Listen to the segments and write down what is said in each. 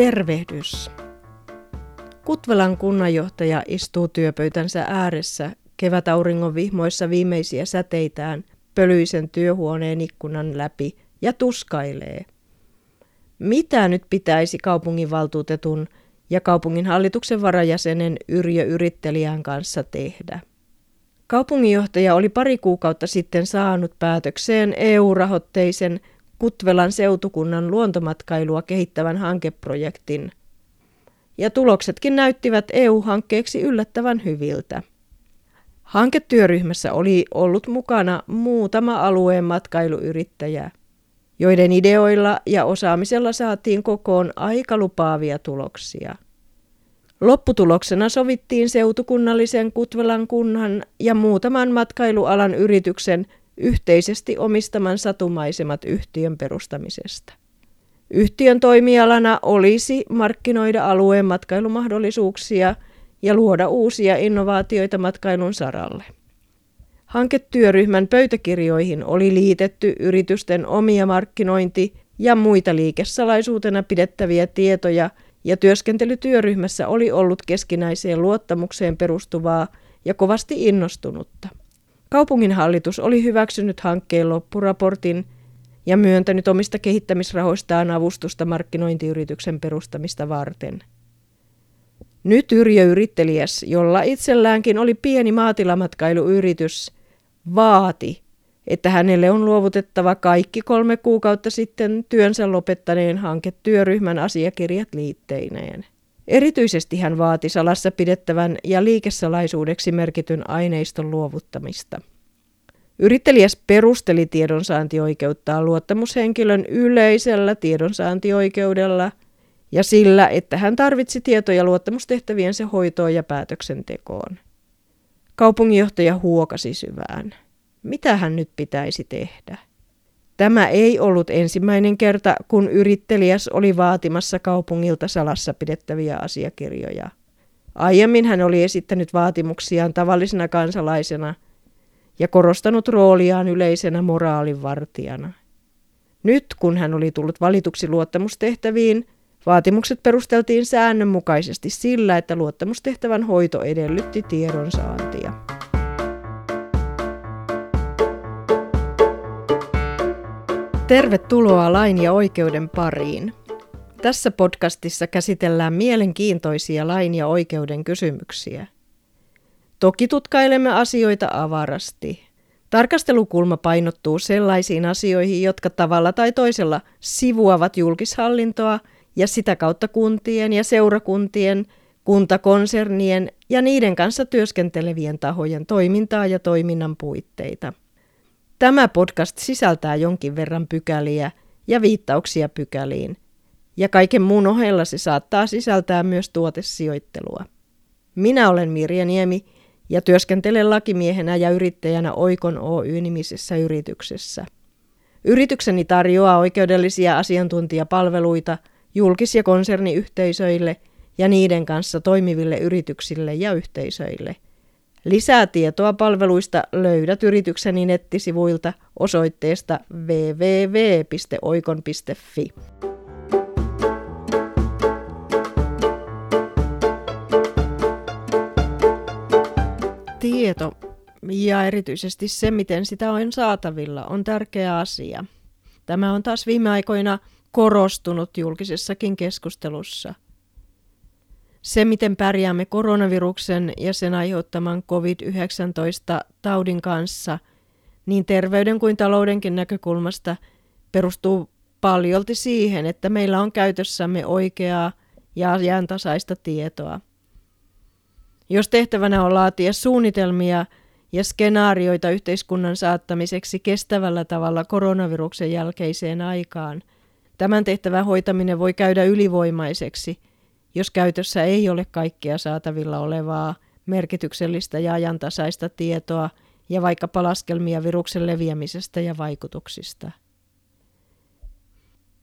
Tervehdys! Kutvelan kunnanjohtaja istuu työpöytänsä ääressä kevätauringon vihmoissa viimeisiä säteitään pölyisen työhuoneen ikkunan läpi ja tuskailee. Mitä nyt pitäisi kaupunginvaltuutetun ja kaupungin hallituksen varajäsenen Yrjö Yrittelijän kanssa tehdä? Kaupunginjohtaja oli pari kuukautta sitten saanut päätökseen EU-rahoitteisen Kutvelan seutukunnan luontomatkailua kehittävän hankeprojektin. Ja tuloksetkin näyttivät EU-hankkeeksi yllättävän hyviltä. Hanketyöryhmässä oli ollut mukana muutama alueen matkailuyrittäjä, joiden ideoilla ja osaamisella saatiin kokoon aika lupaavia tuloksia. Lopputuloksena sovittiin seutukunnallisen Kutvelan kunnan ja muutaman matkailualan yrityksen yhteisesti omistaman satumaisemat yhtiön perustamisesta. Yhtiön toimialana olisi markkinoida alueen matkailumahdollisuuksia ja luoda uusia innovaatioita matkailun saralle. Hanketyöryhmän pöytäkirjoihin oli liitetty yritysten omia markkinointi- ja muita liikesalaisuutena pidettäviä tietoja, ja työskentelytyöryhmässä oli ollut keskinäiseen luottamukseen perustuvaa ja kovasti innostunutta. Kaupunginhallitus oli hyväksynyt hankkeen loppuraportin ja myöntänyt omista kehittämisrahoistaan avustusta markkinointiyrityksen perustamista varten. Nyt Yrjö Yrittelijäs, jolla itselläänkin oli pieni maatilamatkailuyritys, vaati, että hänelle on luovutettava kaikki kolme kuukautta sitten työnsä lopettaneen hanketyöryhmän asiakirjat liitteineen. Erityisesti hän vaati salassa pidettävän ja liikesalaisuudeksi merkityn aineiston luovuttamista. Yrittelijäs perusteli tiedonsaantioikeuttaa luottamushenkilön yleisellä tiedonsaantioikeudella ja sillä, että hän tarvitsi tietoja luottamustehtäviensä hoitoon ja päätöksentekoon. Kaupunginjohtaja huokasi syvään. Mitä hän nyt pitäisi tehdä? Tämä ei ollut ensimmäinen kerta, kun yrittelijäs oli vaatimassa kaupungilta salassa pidettäviä asiakirjoja. Aiemmin hän oli esittänyt vaatimuksiaan tavallisena kansalaisena ja korostanut rooliaan yleisenä moraalinvartijana. Nyt, kun hän oli tullut valituksi luottamustehtäviin, vaatimukset perusteltiin säännönmukaisesti sillä, että luottamustehtävän hoito edellytti tiedonsaantia. Tervetuloa lain ja oikeuden pariin. Tässä podcastissa käsitellään mielenkiintoisia lain ja oikeuden kysymyksiä. Toki tutkailemme asioita avarasti. Tarkastelukulma painottuu sellaisiin asioihin, jotka tavalla tai toisella sivuavat julkishallintoa ja sitä kautta kuntien ja seurakuntien, kuntakonsernien ja niiden kanssa työskentelevien tahojen toimintaa ja toiminnan puitteita. Tämä podcast sisältää jonkin verran pykäliä ja viittauksia pykäliin, ja kaiken muun ohella se saattaa sisältää myös tuotesijoittelua. Minä olen Mirja Niemi ja työskentelen lakimiehenä ja yrittäjänä Oikon Oy-nimisessä yrityksessä. Yritykseni tarjoaa oikeudellisia asiantuntijapalveluita julkis- ja konserniyhteisöille ja niiden kanssa toimiville yrityksille ja yhteisöille – Lisää tietoa palveluista löydät yritykseni nettisivuilta osoitteesta www.oikon.fi. Tieto ja erityisesti se, miten sitä on saatavilla, on tärkeä asia. Tämä on taas viime aikoina korostunut julkisessakin keskustelussa – se, miten pärjäämme koronaviruksen ja sen aiheuttaman COVID-19-taudin kanssa, niin terveyden kuin taloudenkin näkökulmasta perustuu paljolti siihen, että meillä on käytössämme oikeaa ja ajantasaista tietoa. Jos tehtävänä on laatia suunnitelmia ja skenaarioita yhteiskunnan saattamiseksi kestävällä tavalla koronaviruksen jälkeiseen aikaan, tämän tehtävän hoitaminen voi käydä ylivoimaiseksi – jos käytössä ei ole kaikkea saatavilla olevaa merkityksellistä ja ajantasaista tietoa ja vaikkapa laskelmia viruksen leviämisestä ja vaikutuksista.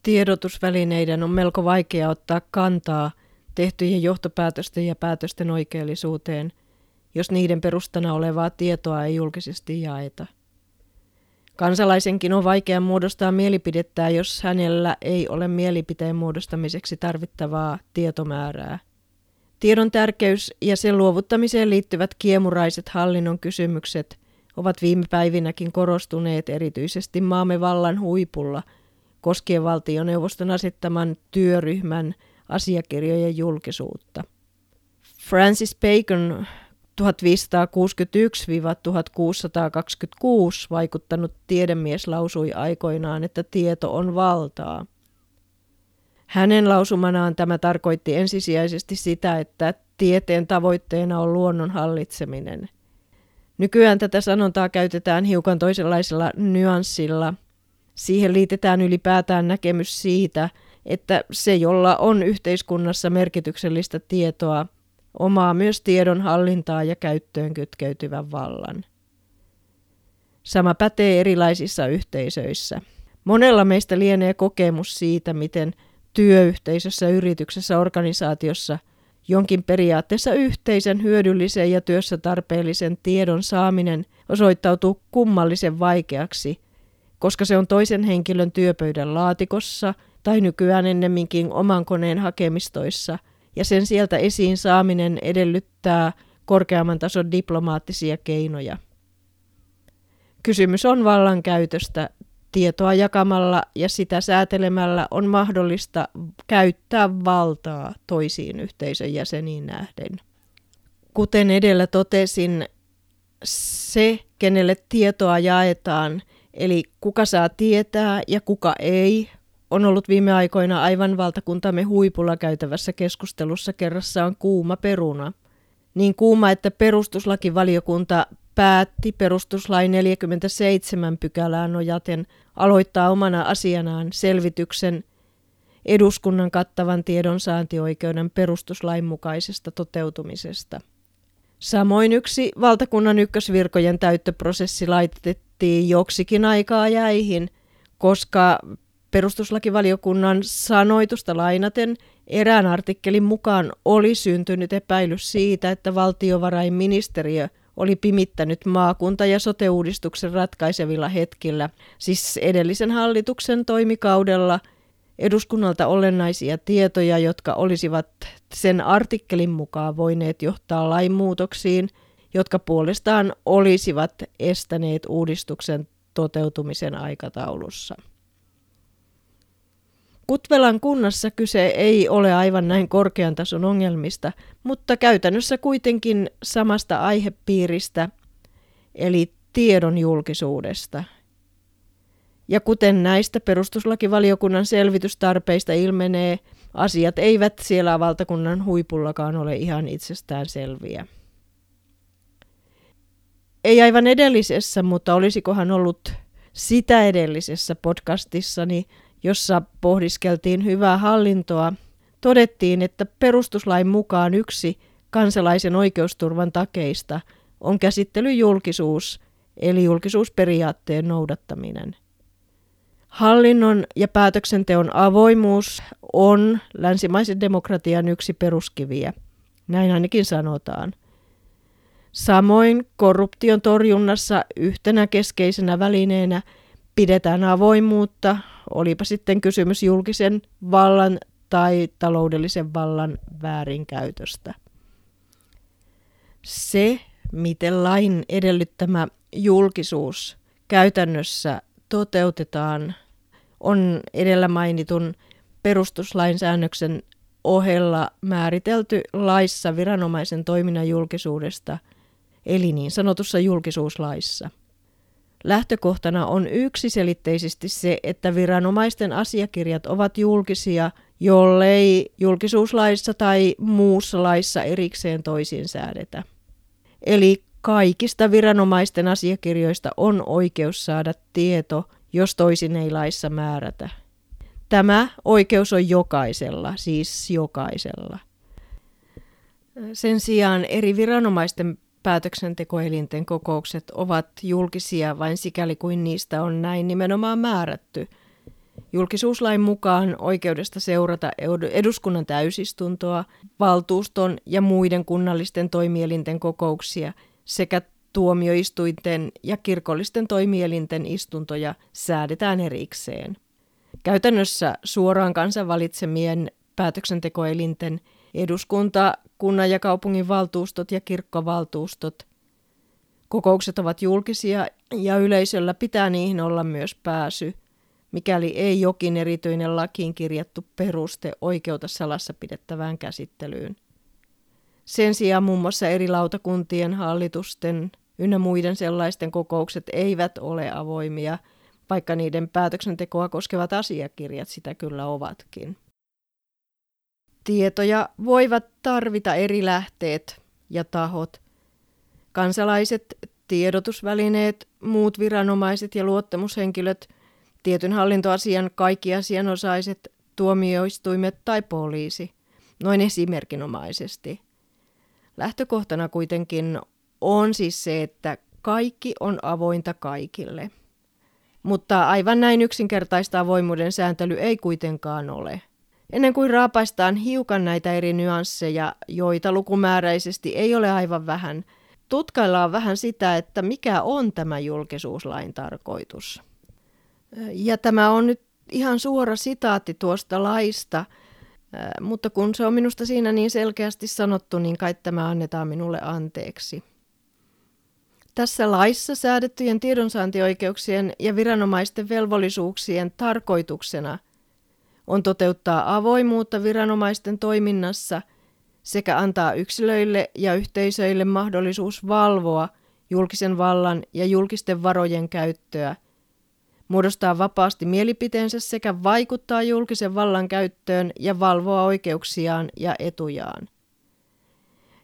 Tiedotusvälineiden on melko vaikea ottaa kantaa tehtyjen johtopäätösten ja päätösten oikeellisuuteen, jos niiden perustana olevaa tietoa ei julkisesti jaeta. Kansalaisenkin on vaikea muodostaa mielipidettä, jos hänellä ei ole mielipiteen muodostamiseksi tarvittavaa tietomäärää. Tiedon tärkeys ja sen luovuttamiseen liittyvät kiemuraiset hallinnon kysymykset ovat viime päivinäkin korostuneet erityisesti maamme vallan huipulla koskien valtioneuvoston asettaman työryhmän asiakirjojen julkisuutta. Francis Bacon 1561-1626 vaikuttanut tiedemies lausui aikoinaan, että tieto on valtaa. Hänen lausumanaan tämä tarkoitti ensisijaisesti sitä, että tieteen tavoitteena on luonnon hallitseminen. Nykyään tätä sanontaa käytetään hiukan toisenlaisella nyanssilla. Siihen liitetään ylipäätään näkemys siitä, että se, jolla on yhteiskunnassa merkityksellistä tietoa, omaa myös tiedon hallintaa ja käyttöön kytkeytyvän vallan. Sama pätee erilaisissa yhteisöissä. Monella meistä lienee kokemus siitä, miten työyhteisössä, yrityksessä, organisaatiossa jonkin periaatteessa yhteisen hyödyllisen ja työssä tarpeellisen tiedon saaminen osoittautuu kummallisen vaikeaksi, koska se on toisen henkilön työpöydän laatikossa tai nykyään ennemminkin oman koneen hakemistoissa – ja sen sieltä esiin saaminen edellyttää korkeamman tason diplomaattisia keinoja. Kysymys on vallankäytöstä. Tietoa jakamalla ja sitä säätelemällä on mahdollista käyttää valtaa toisiin yhteisön jäseniin nähden. Kuten edellä totesin, se, kenelle tietoa jaetaan, eli kuka saa tietää ja kuka ei, on ollut viime aikoina aivan valtakuntamme huipulla käytävässä keskustelussa kerrassaan kuuma peruna. Niin kuuma, että perustuslakivaliokunta päätti perustuslain 47 pykälään nojaten aloittaa omana asianaan selvityksen eduskunnan kattavan tiedonsaantioikeuden perustuslain mukaisesta toteutumisesta. Samoin yksi valtakunnan ykkösvirkojen täyttöprosessi laitettiin joksikin aikaa jäihin, koska Perustuslakivaliokunnan sanoitusta lainaten erään artikkelin mukaan oli syntynyt epäilys siitä, että valtiovarainministeriö oli pimittänyt maakunta- ja sote-uudistuksen ratkaisevilla hetkillä, siis edellisen hallituksen toimikaudella, eduskunnalta olennaisia tietoja, jotka olisivat sen artikkelin mukaan voineet johtaa lainmuutoksiin, jotka puolestaan olisivat estäneet uudistuksen toteutumisen aikataulussa. Kutvelan kunnassa kyse ei ole aivan näin korkean tason ongelmista, mutta käytännössä kuitenkin samasta aihepiiristä, eli tiedon julkisuudesta. Ja kuten näistä perustuslakivaliokunnan selvitystarpeista ilmenee, asiat eivät siellä valtakunnan huipullakaan ole ihan itsestään selviä. Ei aivan edellisessä, mutta olisikohan ollut sitä edellisessä podcastissani jossa pohdiskeltiin hyvää hallintoa, todettiin, että perustuslain mukaan yksi kansalaisen oikeusturvan takeista on käsittelyjulkisuus, eli julkisuusperiaatteen noudattaminen. Hallinnon ja päätöksenteon avoimuus on länsimaisen demokratian yksi peruskiviä. Näin ainakin sanotaan. Samoin korruption torjunnassa yhtenä keskeisenä välineenä pidetään avoimuutta, olipa sitten kysymys julkisen vallan tai taloudellisen vallan väärinkäytöstä. Se, miten lain edellyttämä julkisuus käytännössä toteutetaan, on edellä mainitun perustuslainsäännöksen ohella määritelty laissa viranomaisen toiminnan julkisuudesta, eli niin sanotussa julkisuuslaissa. Lähtökohtana on yksiselitteisesti se, että viranomaisten asiakirjat ovat julkisia, jollei julkisuuslaissa tai muussa laissa erikseen toisin säädetä. Eli kaikista viranomaisten asiakirjoista on oikeus saada tieto, jos toisin ei laissa määrätä. Tämä oikeus on jokaisella, siis jokaisella. Sen sijaan eri viranomaisten päätöksentekoelinten kokoukset ovat julkisia vain sikäli kuin niistä on näin nimenomaan määrätty. Julkisuuslain mukaan oikeudesta seurata eduskunnan täysistuntoa, valtuuston ja muiden kunnallisten toimielinten kokouksia sekä tuomioistuinten ja kirkollisten toimielinten istuntoja säädetään erikseen. Käytännössä suoraan kansan valitsemien päätöksentekoelinten eduskunta, kunnan ja kaupungin valtuustot ja kirkkovaltuustot. Kokoukset ovat julkisia ja yleisöllä pitää niihin olla myös pääsy, mikäli ei jokin erityinen lakiin kirjattu peruste oikeuta salassa pidettävään käsittelyyn. Sen sijaan muun muassa eri lautakuntien, hallitusten ynnä muiden sellaisten kokoukset eivät ole avoimia, vaikka niiden päätöksentekoa koskevat asiakirjat sitä kyllä ovatkin. Tietoja voivat tarvita eri lähteet ja tahot. Kansalaiset, tiedotusvälineet, muut viranomaiset ja luottamushenkilöt, tietyn hallintoasian kaikki asianosaiset, tuomioistuimet tai poliisi, noin esimerkinomaisesti. Lähtökohtana kuitenkin on siis se, että kaikki on avointa kaikille. Mutta aivan näin yksinkertaista avoimuuden sääntely ei kuitenkaan ole. Ennen kuin raapaistaan hiukan näitä eri nyansseja, joita lukumääräisesti ei ole aivan vähän, tutkaillaan vähän sitä, että mikä on tämä julkisuuslain tarkoitus. Ja tämä on nyt ihan suora sitaatti tuosta laista, mutta kun se on minusta siinä niin selkeästi sanottu, niin kai tämä annetaan minulle anteeksi. Tässä laissa säädettyjen tiedonsaantioikeuksien ja viranomaisten velvollisuuksien tarkoituksena on toteuttaa avoimuutta viranomaisten toiminnassa sekä antaa yksilöille ja yhteisöille mahdollisuus valvoa julkisen vallan ja julkisten varojen käyttöä, muodostaa vapaasti mielipiteensä sekä vaikuttaa julkisen vallan käyttöön ja valvoa oikeuksiaan ja etujaan.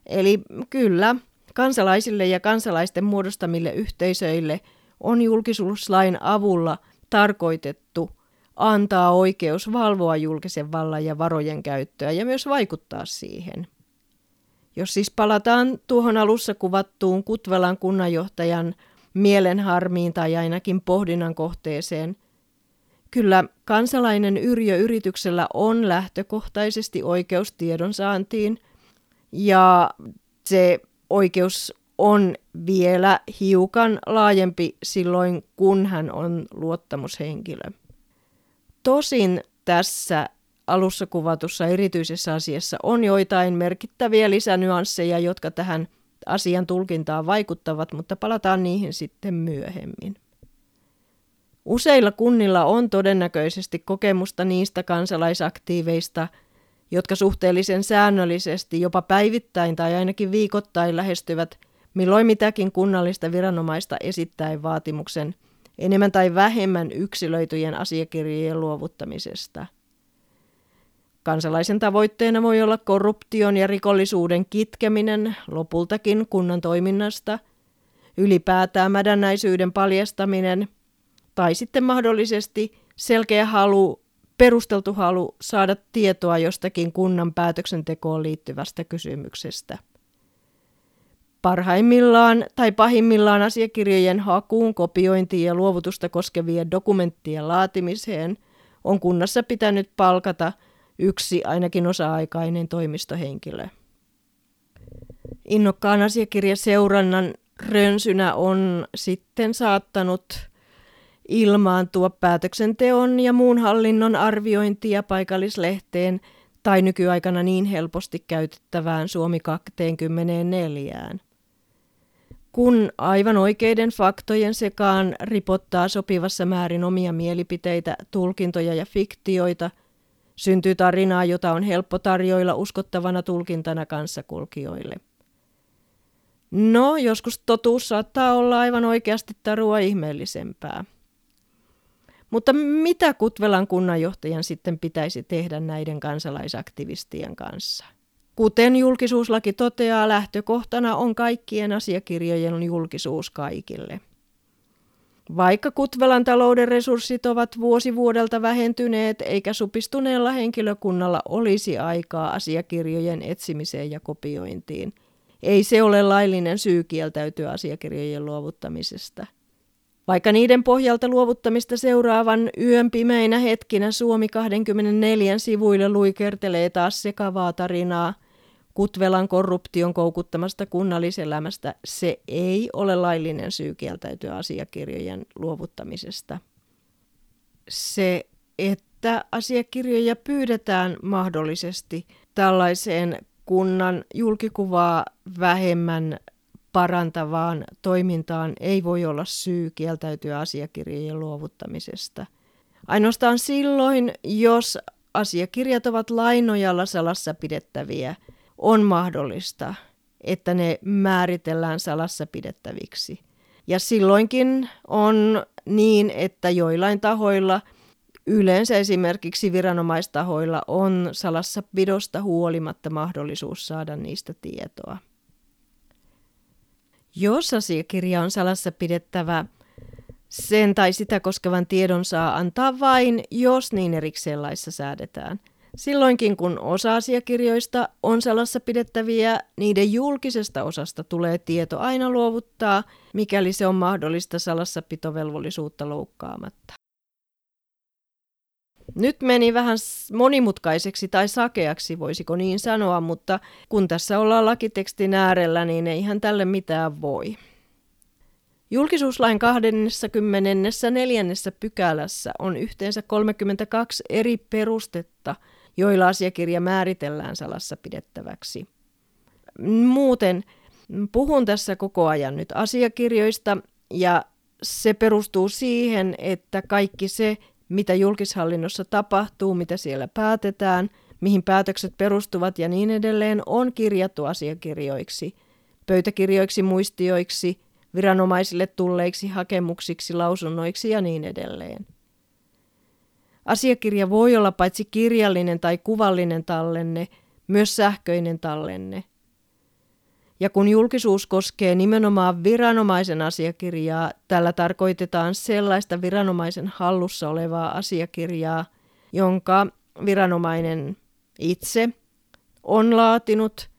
Eli kyllä, kansalaisille ja kansalaisten muodostamille yhteisöille on julkisuuslain avulla tarkoitettu – antaa oikeus valvoa julkisen vallan ja varojen käyttöä ja myös vaikuttaa siihen. Jos siis palataan tuohon alussa kuvattuun Kutvelan kunnanjohtajan mielenharmiin tai ainakin pohdinnan kohteeseen, kyllä kansalainen Yrjö yrityksellä on lähtökohtaisesti oikeus tiedonsaantiin ja se oikeus on vielä hiukan laajempi silloin, kun hän on luottamushenkilö. Tosin tässä alussa kuvatussa erityisessä asiassa on joitain merkittäviä lisänyansseja, jotka tähän asian tulkintaan vaikuttavat, mutta palataan niihin sitten myöhemmin. Useilla kunnilla on todennäköisesti kokemusta niistä kansalaisaktiiveista, jotka suhteellisen säännöllisesti, jopa päivittäin tai ainakin viikoittain lähestyvät milloin mitäkin kunnallista viranomaista esittäen vaatimuksen – enemmän tai vähemmän yksilöityjen asiakirjojen luovuttamisesta. Kansalaisen tavoitteena voi olla korruption ja rikollisuuden kitkeminen lopultakin kunnan toiminnasta, ylipäätään mädännäisyyden paljastaminen tai sitten mahdollisesti selkeä halu, perusteltu halu saada tietoa jostakin kunnan päätöksentekoon liittyvästä kysymyksestä. Parhaimmillaan tai pahimmillaan asiakirjojen hakuun, kopiointiin ja luovutusta koskevien dokumenttien laatimiseen on kunnassa pitänyt palkata yksi ainakin osa-aikainen toimistohenkilö. Innokkaan asiakirjaseurannan rönsynä on sitten saattanut ilmaantua päätöksenteon ja muun hallinnon arviointia paikallislehteen tai nykyaikana niin helposti käytettävään Suomi 24 kun aivan oikeiden faktojen sekaan ripottaa sopivassa määrin omia mielipiteitä, tulkintoja ja fiktioita, syntyy tarinaa, jota on helppo tarjoilla uskottavana tulkintana kanssakulkijoille. No, joskus totuus saattaa olla aivan oikeasti tarua ihmeellisempää. Mutta mitä Kutvelan kunnanjohtajan sitten pitäisi tehdä näiden kansalaisaktivistien kanssa? Kuten julkisuuslaki toteaa, lähtökohtana on kaikkien asiakirjojen julkisuus kaikille. Vaikka Kutvelan talouden resurssit ovat vuosi vuodelta vähentyneet, eikä supistuneella henkilökunnalla olisi aikaa asiakirjojen etsimiseen ja kopiointiin, ei se ole laillinen syy kieltäytyä asiakirjojen luovuttamisesta – vaikka niiden pohjalta luovuttamista seuraavan yön pimeinä hetkinä Suomi 24 sivuille luikertelee taas sekavaa tarinaa Kutvelan korruption koukuttamasta kunnalliselämästä, se ei ole laillinen syy kieltäytyä asiakirjojen luovuttamisesta. Se, että asiakirjoja pyydetään mahdollisesti tällaiseen kunnan julkikuvaa vähemmän parantavaan toimintaan ei voi olla syy kieltäytyä asiakirjojen luovuttamisesta. Ainoastaan silloin, jos asiakirjat ovat lainojalla salassa pidettäviä, on mahdollista, että ne määritellään salassa pidettäviksi. Ja silloinkin on niin, että joillain tahoilla, yleensä esimerkiksi viranomaistahoilla, on salassa pidosta huolimatta mahdollisuus saada niistä tietoa. Jos asiakirja on salassa pidettävä, sen tai sitä koskevan tiedon saa antaa vain, jos niin erikseen laissa säädetään. Silloinkin kun osa asiakirjoista on salassa pidettäviä, niiden julkisesta osasta tulee tieto aina luovuttaa, mikäli se on mahdollista salassapitovelvollisuutta loukkaamatta. Nyt meni vähän monimutkaiseksi tai sakeaksi, voisiko niin sanoa, mutta kun tässä ollaan lakitekstin äärellä, niin eihän tälle mitään voi. Julkisuuslain 24. pykälässä on yhteensä 32 eri perustetta, joilla asiakirja määritellään salassa pidettäväksi. Muuten puhun tässä koko ajan nyt asiakirjoista ja se perustuu siihen, että kaikki se, mitä julkishallinnossa tapahtuu, mitä siellä päätetään, mihin päätökset perustuvat ja niin edelleen, on kirjattu asiakirjoiksi, pöytäkirjoiksi, muistioiksi, viranomaisille tulleiksi hakemuksiksi, lausunnoiksi ja niin edelleen. Asiakirja voi olla paitsi kirjallinen tai kuvallinen tallenne, myös sähköinen tallenne – ja kun julkisuus koskee nimenomaan viranomaisen asiakirjaa, tällä tarkoitetaan sellaista viranomaisen hallussa olevaa asiakirjaa, jonka viranomainen itse on laatinut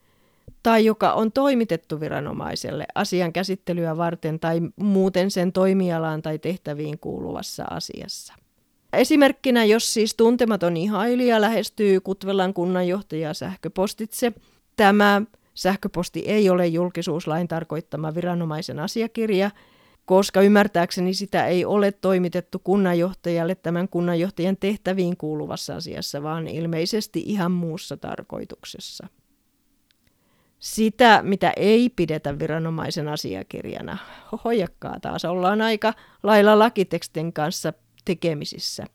tai joka on toimitettu viranomaiselle asian käsittelyä varten tai muuten sen toimialaan tai tehtäviin kuuluvassa asiassa. Esimerkkinä, jos siis tuntematon ihailija lähestyy Kutvelan kunnanjohtajaa sähköpostitse, tämä Sähköposti ei ole julkisuuslain tarkoittama viranomaisen asiakirja, koska ymmärtääkseni sitä ei ole toimitettu kunnanjohtajalle tämän kunnanjohtajan tehtäviin kuuluvassa asiassa, vaan ilmeisesti ihan muussa tarkoituksessa. Sitä, mitä ei pidetä viranomaisen asiakirjana, hojakkaa taas, ollaan aika lailla lakitekstin kanssa tekemisissä.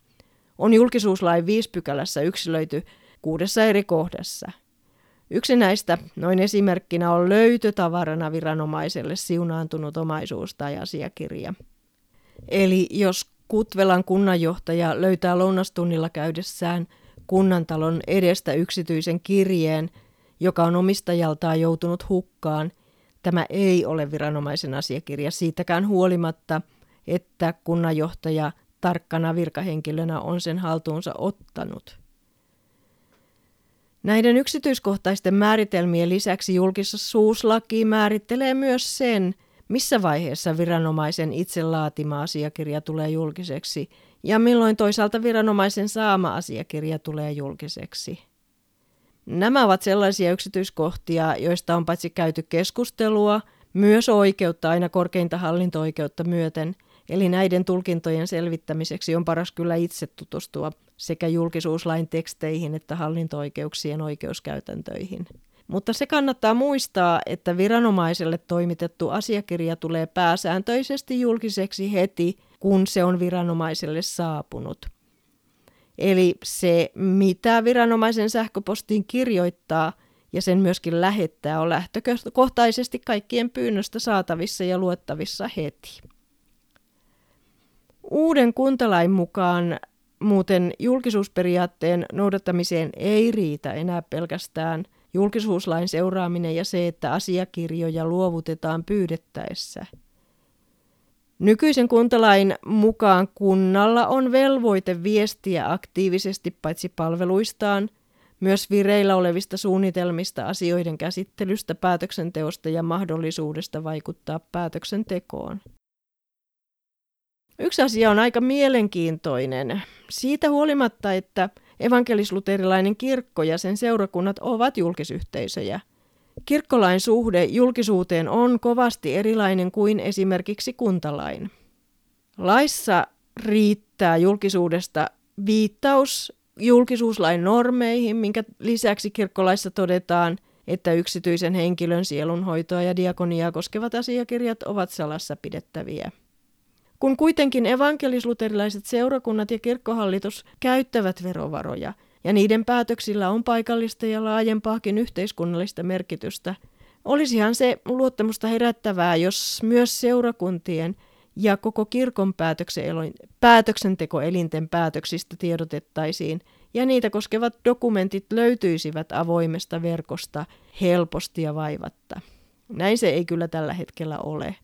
On julkisuuslain 5 pykälässä yksilöity kuudessa eri kohdassa – Yksi näistä, noin esimerkkinä, on löytötavarana viranomaiselle siunaantunut omaisuus tai asiakirja. Eli jos Kutvelan kunnanjohtaja löytää lounastunnilla käydessään kunnantalon edestä yksityisen kirjeen, joka on omistajaltaan joutunut hukkaan, tämä ei ole viranomaisen asiakirja siitäkään huolimatta, että kunnanjohtaja tarkkana virkahenkilönä on sen haltuunsa ottanut. Näiden yksityiskohtaisten määritelmien lisäksi julkisuuslaki määrittelee myös sen, missä vaiheessa viranomaisen itse laatima asiakirja tulee julkiseksi ja milloin toisaalta viranomaisen saama asiakirja tulee julkiseksi. Nämä ovat sellaisia yksityiskohtia, joista on paitsi käyty keskustelua, myös oikeutta aina korkeinta hallinto-oikeutta myöten – Eli näiden tulkintojen selvittämiseksi on paras kyllä itse tutustua sekä julkisuuslain teksteihin että hallinto-oikeuksien oikeuskäytäntöihin. Mutta se kannattaa muistaa, että viranomaiselle toimitettu asiakirja tulee pääsääntöisesti julkiseksi heti, kun se on viranomaiselle saapunut. Eli se, mitä viranomaisen sähköpostiin kirjoittaa ja sen myöskin lähettää, on lähtökohtaisesti kaikkien pyynnöstä saatavissa ja luettavissa heti. Uuden kuntalain mukaan muuten julkisuusperiaatteen noudattamiseen ei riitä enää pelkästään julkisuuslain seuraaminen ja se, että asiakirjoja luovutetaan pyydettäessä. Nykyisen kuntalain mukaan kunnalla on velvoite viestiä aktiivisesti paitsi palveluistaan, myös vireillä olevista suunnitelmista, asioiden käsittelystä, päätöksenteosta ja mahdollisuudesta vaikuttaa päätöksentekoon. Yksi asia on aika mielenkiintoinen. Siitä huolimatta, että evankelisluterilainen kirkko ja sen seurakunnat ovat julkisyhteisöjä, Kirkkolain suhde julkisuuteen on kovasti erilainen kuin esimerkiksi kuntalain. Laissa riittää julkisuudesta viittaus julkisuuslain normeihin, minkä lisäksi kirkkolaissa todetaan, että yksityisen henkilön sielunhoitoa ja diakoniaa koskevat asiakirjat ovat salassa pidettäviä. Kun kuitenkin evankelisluterilaiset seurakunnat ja kirkkohallitus käyttävät verovaroja ja niiden päätöksillä on paikallista ja laajempaakin yhteiskunnallista merkitystä, olisihan se luottamusta herättävää, jos myös seurakuntien ja koko kirkon päätöksentekoelinten päätöksistä tiedotettaisiin ja niitä koskevat dokumentit löytyisivät avoimesta verkosta helposti ja vaivatta. Näin se ei kyllä tällä hetkellä ole.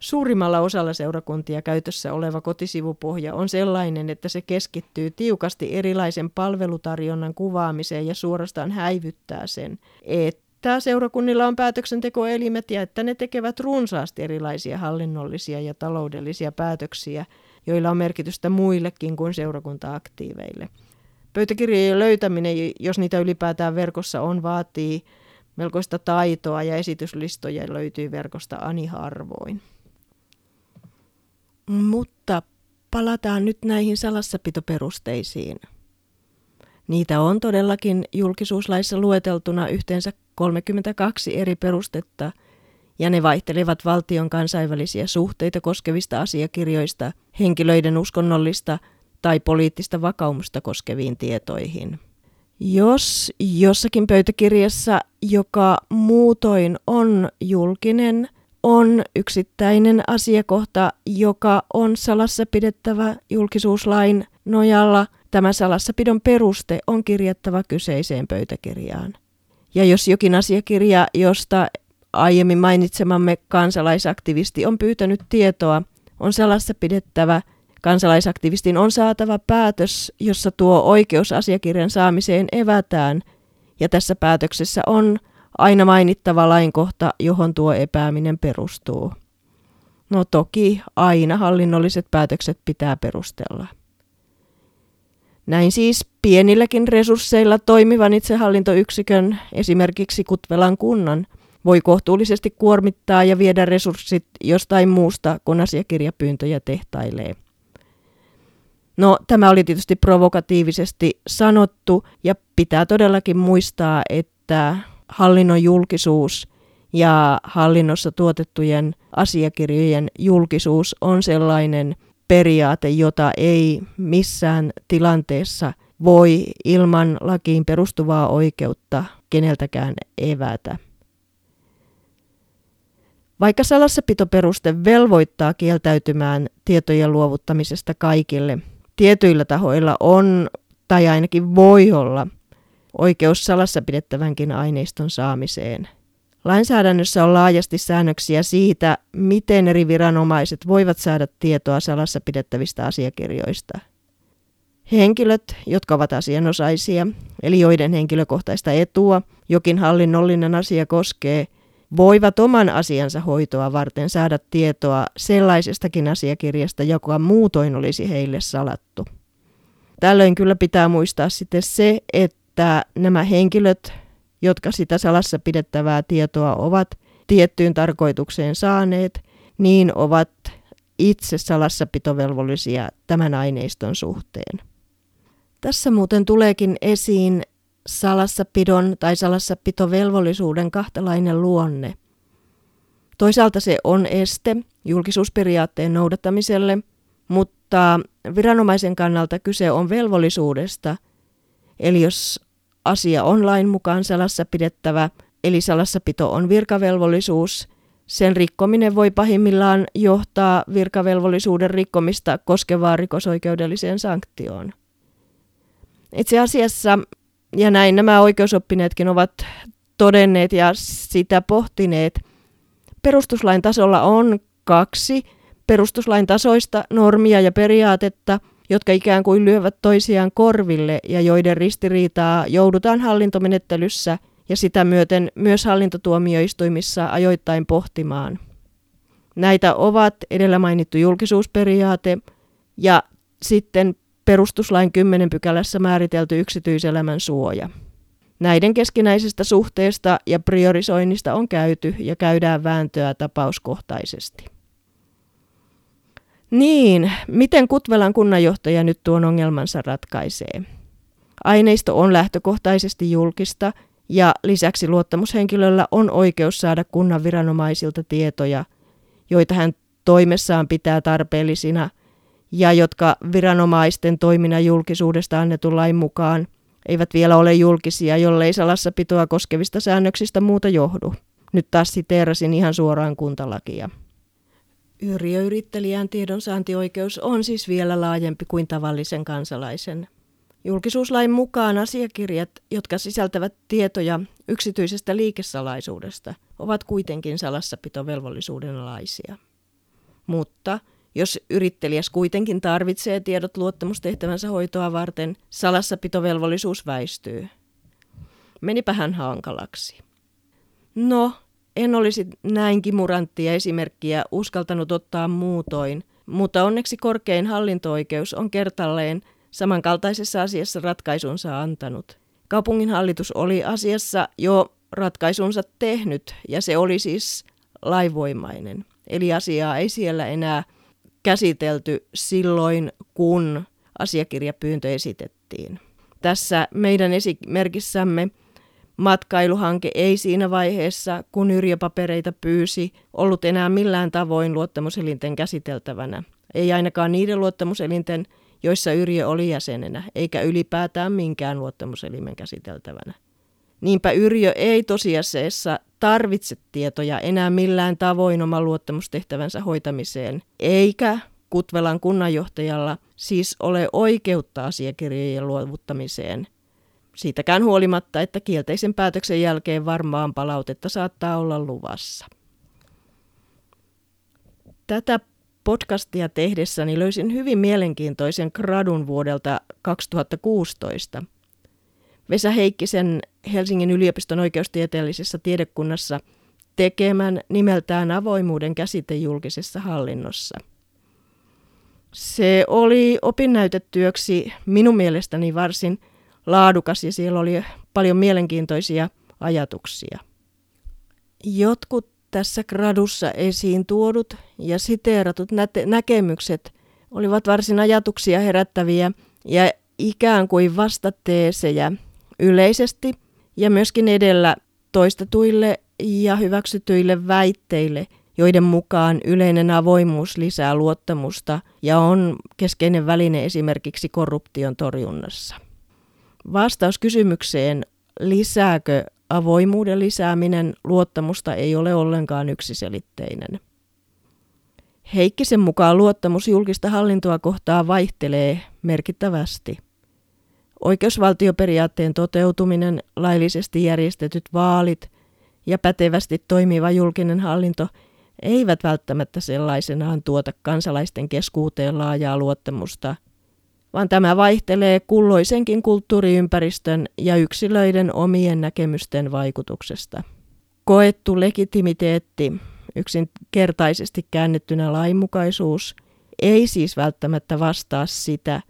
Suurimmalla osalla seurakuntia käytössä oleva kotisivupohja on sellainen, että se keskittyy tiukasti erilaisen palvelutarjonnan kuvaamiseen ja suorastaan häivyttää sen, että seurakunnilla on päätöksentekoelimet ja että ne tekevät runsaasti erilaisia hallinnollisia ja taloudellisia päätöksiä, joilla on merkitystä muillekin kuin seurakuntaaktiiveille. Pöytäkirjojen löytäminen, jos niitä ylipäätään verkossa on, vaatii melkoista taitoa ja esityslistoja löytyy verkosta ani harvoin. Mutta palataan nyt näihin salassapitoperusteisiin. Niitä on todellakin julkisuuslaissa lueteltuna yhteensä 32 eri perustetta, ja ne vaihtelevat valtion kansainvälisiä suhteita koskevista asiakirjoista, henkilöiden uskonnollista tai poliittista vakaumusta koskeviin tietoihin. Jos jossakin pöytäkirjassa, joka muutoin on julkinen – on yksittäinen asiakohta, joka on salassa pidettävä julkisuuslain nojalla. Tämä salassapidon peruste on kirjattava kyseiseen pöytäkirjaan. Ja jos jokin asiakirja, josta aiemmin mainitsemamme kansalaisaktivisti on pyytänyt tietoa, on salassa pidettävä, kansalaisaktivistin on saatava päätös, jossa tuo oikeus asiakirjan saamiseen evätään, ja tässä päätöksessä on aina mainittava lainkohta, johon tuo epääminen perustuu. No toki aina hallinnolliset päätökset pitää perustella. Näin siis pienilläkin resursseilla toimivan itsehallintoyksikön, esimerkiksi Kutvelan kunnan, voi kohtuullisesti kuormittaa ja viedä resurssit jostain muusta, kun asiakirjapyyntöjä tehtailee. No, tämä oli tietysti provokatiivisesti sanottu ja pitää todellakin muistaa, että hallinnon julkisuus ja hallinnossa tuotettujen asiakirjojen julkisuus on sellainen periaate, jota ei missään tilanteessa voi ilman lakiin perustuvaa oikeutta keneltäkään evätä. Vaikka salassapitoperuste velvoittaa kieltäytymään tietojen luovuttamisesta kaikille, tietyillä tahoilla on tai ainakin voi olla oikeus salassa pidettävänkin aineiston saamiseen. Lainsäädännössä on laajasti säännöksiä siitä, miten eri viranomaiset voivat saada tietoa salassa pidettävistä asiakirjoista. Henkilöt, jotka ovat asianosaisia, eli joiden henkilökohtaista etua jokin hallinnollinen asia koskee, voivat oman asiansa hoitoa varten saada tietoa sellaisestakin asiakirjasta, joka muutoin olisi heille salattu. Tällöin kyllä pitää muistaa sitten se, että että nämä henkilöt, jotka sitä salassa pidettävää tietoa ovat tiettyyn tarkoitukseen saaneet, niin ovat itse salassapitovelvollisia tämän aineiston suhteen. Tässä muuten tuleekin esiin salassapidon tai salassapitovelvollisuuden kahtalainen luonne. Toisaalta se on este julkisuusperiaatteen noudattamiselle, mutta viranomaisen kannalta kyse on velvollisuudesta – Eli jos asia on lain mukaan salassa pidettävä, eli salassapito on virkavelvollisuus, sen rikkominen voi pahimmillaan johtaa virkavelvollisuuden rikkomista koskevaan rikosoikeudelliseen sanktioon. Itse asiassa, ja näin nämä oikeusoppineetkin ovat todenneet ja sitä pohtineet, perustuslain tasolla on kaksi perustuslain tasoista normia ja periaatetta – jotka ikään kuin lyövät toisiaan korville ja joiden ristiriitaa joudutaan hallintomenettelyssä ja sitä myöten myös hallintotuomioistuimissa ajoittain pohtimaan. Näitä ovat edellä mainittu julkisuusperiaate ja sitten perustuslain 10 pykälässä määritelty yksityiselämän suoja. Näiden keskinäisestä suhteesta ja priorisoinnista on käyty ja käydään vääntöä tapauskohtaisesti. Niin, miten Kutvelan kunnanjohtaja nyt tuon ongelmansa ratkaisee? Aineisto on lähtökohtaisesti julkista ja lisäksi luottamushenkilöllä on oikeus saada kunnan viranomaisilta tietoja, joita hän toimessaan pitää tarpeellisina ja jotka viranomaisten toiminnan julkisuudesta annetun lain mukaan eivät vielä ole julkisia, jollei salassapitoa koskevista säännöksistä muuta johdu. Nyt taas siteerasin ihan suoraan kuntalakia. Yrjöyrittelijän tiedonsaantioikeus on siis vielä laajempi kuin tavallisen kansalaisen. Julkisuuslain mukaan asiakirjat, jotka sisältävät tietoja yksityisestä liikesalaisuudesta, ovat kuitenkin salassapitovelvollisuuden alaisia. Mutta jos yrittelijäs kuitenkin tarvitsee tiedot luottamustehtävänsä hoitoa varten, salassapitovelvollisuus väistyy. Menipä hän hankalaksi. No, en olisi näin kimuranttia esimerkkiä uskaltanut ottaa muutoin, mutta onneksi korkein hallinto-oikeus on kertalleen samankaltaisessa asiassa ratkaisunsa antanut. Kaupunginhallitus oli asiassa jo ratkaisunsa tehnyt ja se oli siis laivoimainen. Eli asiaa ei siellä enää käsitelty silloin, kun asiakirjapyyntö esitettiin. Tässä meidän esimerkissämme matkailuhanke ei siinä vaiheessa, kun yrjöpapereita pyysi, ollut enää millään tavoin luottamuselinten käsiteltävänä. Ei ainakaan niiden luottamuselinten, joissa Yrjö oli jäsenenä, eikä ylipäätään minkään luottamuselimen käsiteltävänä. Niinpä Yrjö ei tosiasiassa tarvitse tietoja enää millään tavoin oman luottamustehtävänsä hoitamiseen, eikä Kutvelan kunnanjohtajalla siis ole oikeutta asiakirjojen luovuttamiseen. Siitäkään huolimatta, että kielteisen päätöksen jälkeen varmaan palautetta saattaa olla luvassa. Tätä podcastia tehdessäni löysin hyvin mielenkiintoisen gradun vuodelta 2016. Vesa Heikkisen Helsingin yliopiston oikeustieteellisessä tiedekunnassa tekemän nimeltään avoimuuden käsite julkisessa hallinnossa. Se oli opinnäytetyöksi minun mielestäni varsin laadukas ja siellä oli paljon mielenkiintoisia ajatuksia. Jotkut tässä gradussa esiin tuodut ja siteeratut nä- näkemykset olivat varsin ajatuksia herättäviä ja ikään kuin vastateesejä yleisesti ja myöskin edellä toistetuille ja hyväksytyille väitteille, joiden mukaan yleinen avoimuus lisää luottamusta ja on keskeinen väline esimerkiksi korruption torjunnassa. Vastaus kysymykseen, lisääkö avoimuuden lisääminen luottamusta ei ole ollenkaan yksiselitteinen. Heikkisen mukaan luottamus julkista hallintoa kohtaa vaihtelee merkittävästi. Oikeusvaltioperiaatteen toteutuminen, laillisesti järjestetyt vaalit ja pätevästi toimiva julkinen hallinto eivät välttämättä sellaisenaan tuota kansalaisten keskuuteen laajaa luottamusta, vaan tämä vaihtelee kulloisenkin kulttuuriympäristön ja yksilöiden omien näkemysten vaikutuksesta. Koettu legitimiteetti, yksinkertaisesti käännettynä lainmukaisuus, ei siis välttämättä vastaa sitä,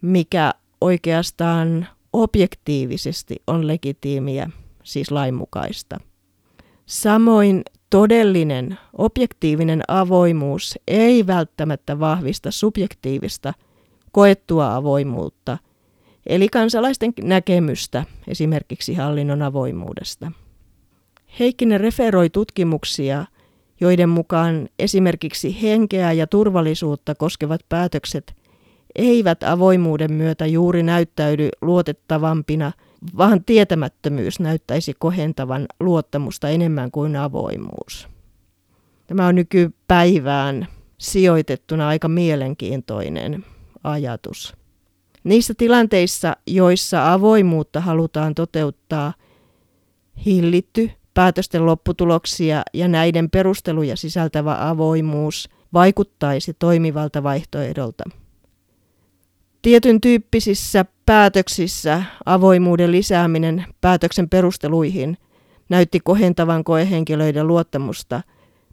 mikä oikeastaan objektiivisesti on legitiimiä, siis lainmukaista. Samoin todellinen, objektiivinen avoimuus ei välttämättä vahvista subjektiivista, koettua avoimuutta, eli kansalaisten näkemystä esimerkiksi hallinnon avoimuudesta. Heikkinen referoi tutkimuksia, joiden mukaan esimerkiksi henkeä ja turvallisuutta koskevat päätökset eivät avoimuuden myötä juuri näyttäydy luotettavampina, vaan tietämättömyys näyttäisi kohentavan luottamusta enemmän kuin avoimuus. Tämä on nykypäivään sijoitettuna aika mielenkiintoinen ajatus. Niissä tilanteissa, joissa avoimuutta halutaan toteuttaa, hillitty päätösten lopputuloksia ja näiden perusteluja sisältävä avoimuus vaikuttaisi toimivalta vaihtoehdolta. Tietyn tyyppisissä päätöksissä avoimuuden lisääminen päätöksen perusteluihin näytti kohentavan koehenkilöiden luottamusta,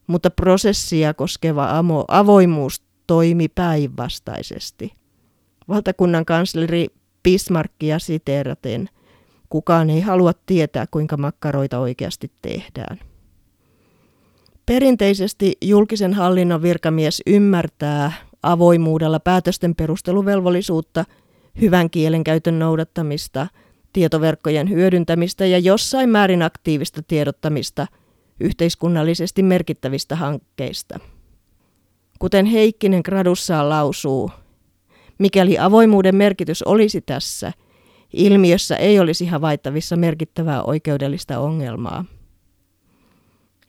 mutta prosessia koskeva avoimuus toimi päinvastaisesti. Valtakunnan kansleri Bismarckia siteeraten Kukaan ei halua tietää, kuinka makkaroita oikeasti tehdään. Perinteisesti julkisen hallinnon virkamies ymmärtää avoimuudella päätösten perusteluvelvollisuutta, hyvän kielenkäytön noudattamista, tietoverkkojen hyödyntämistä ja jossain määrin aktiivista tiedottamista yhteiskunnallisesti merkittävistä hankkeista. Kuten Heikkinen gradussaan lausuu, mikäli avoimuuden merkitys olisi tässä, ilmiössä ei olisi havaittavissa merkittävää oikeudellista ongelmaa.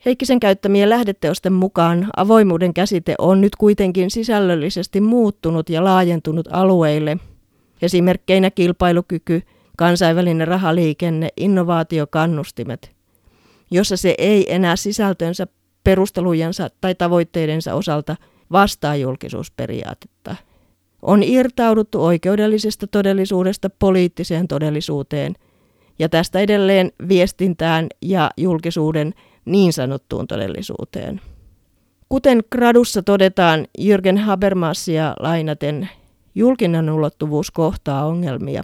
Heikkisen käyttämien lähdeteosten mukaan avoimuuden käsite on nyt kuitenkin sisällöllisesti muuttunut ja laajentunut alueille, esimerkkeinä kilpailukyky, kansainvälinen rahaliikenne, innovaatiokannustimet, jossa se ei enää sisältönsä, perustelujensa tai tavoitteidensa osalta vastaa julkisuusperiaatetta. On irtauduttu oikeudellisesta todellisuudesta poliittiseen todellisuuteen ja tästä edelleen viestintään ja julkisuuden niin sanottuun todellisuuteen. Kuten gradussa todetaan Jürgen Habermasia lainaten, julkinen ulottuvuus kohtaa ongelmia.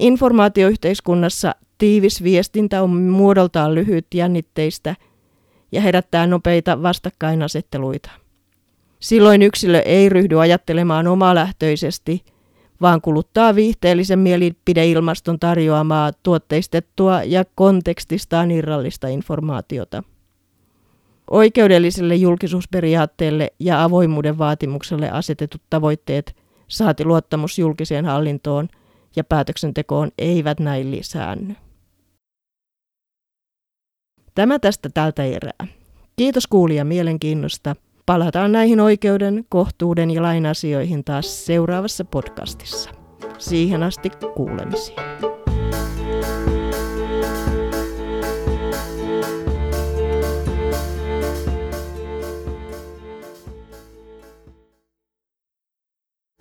Informaatioyhteiskunnassa tiivis viestintä on muodoltaan lyhyt jännitteistä ja herättää nopeita vastakkainasetteluita. Silloin yksilö ei ryhdy ajattelemaan omalähtöisesti, vaan kuluttaa viihteellisen mielipideilmaston tarjoamaa tuotteistettua ja kontekstistaan irrallista informaatiota. Oikeudelliselle julkisuusperiaatteelle ja avoimuuden vaatimukselle asetetut tavoitteet, saati luottamus julkiseen hallintoon ja päätöksentekoon eivät näin lisäänny. Tämä tästä tältä erää. Kiitos kuulija mielenkiinnosta. Palataan näihin oikeuden, kohtuuden ja lainasioihin taas seuraavassa podcastissa. Siihen asti kuulemisiin.